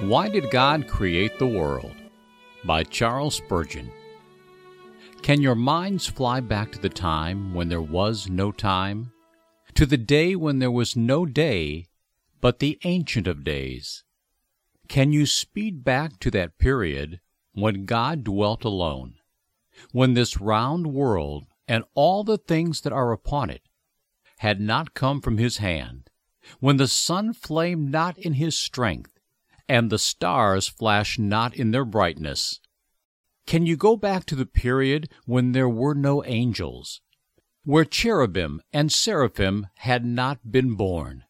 Why Did God Create the World? by Charles Spurgeon. Can your minds fly back to the time when there was no time? To the day when there was no day but the Ancient of Days? Can you speed back to that period when God dwelt alone, when this round world and all the things that are upon it had not come from His hand, when the sun flamed not in His strength, and the stars flash not in their brightness. Can you go back to the period when there were no angels, where cherubim and seraphim had not been born,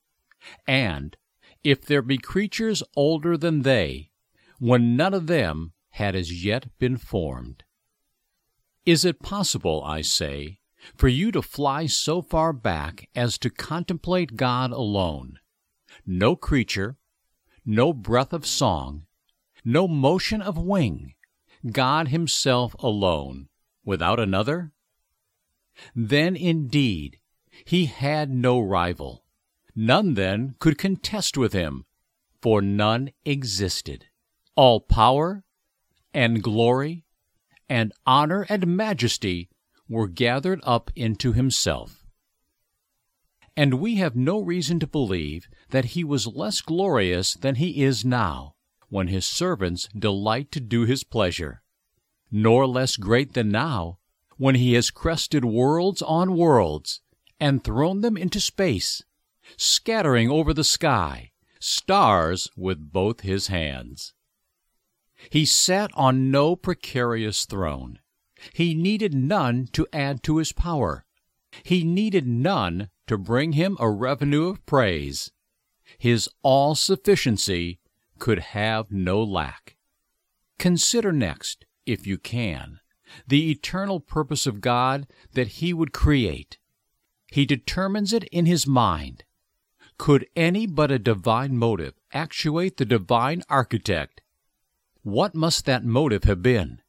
and, if there be creatures older than they, when none of them had as yet been formed? Is it possible, I say, for you to fly so far back as to contemplate God alone? No creature, no breath of song, no motion of wing, God Himself alone, without another? Then indeed He had no rival. None then could contest with Him, for none existed. All power and glory and honor and majesty were gathered up into Himself and we have no reason to believe that he was less glorious than he is now, when his servants delight to do his pleasure, nor less great than now, when he has crested worlds on worlds and thrown them into space, scattering over the sky stars with both his hands. He sat on no precarious throne. He needed none to add to his power. He needed none to bring him a revenue of praise. His all sufficiency could have no lack. Consider next, if you can, the eternal purpose of God that He would create. He determines it in His mind. Could any but a divine motive actuate the divine architect? What must that motive have been?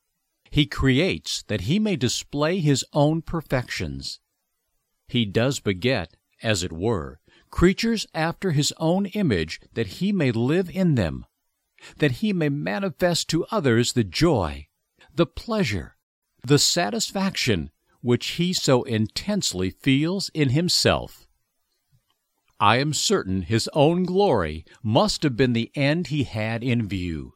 He creates that He may display His own perfections. He does beget, as it were, creatures after his own image, that he may live in them, that he may manifest to others the joy, the pleasure, the satisfaction which he so intensely feels in himself. I am certain his own glory must have been the end he had in view.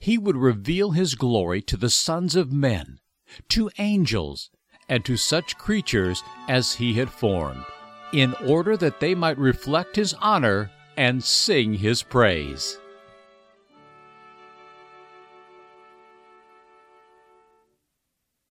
He would reveal his glory to the sons of men, to angels, and to such creatures as he had formed, in order that they might reflect his honor and sing his praise.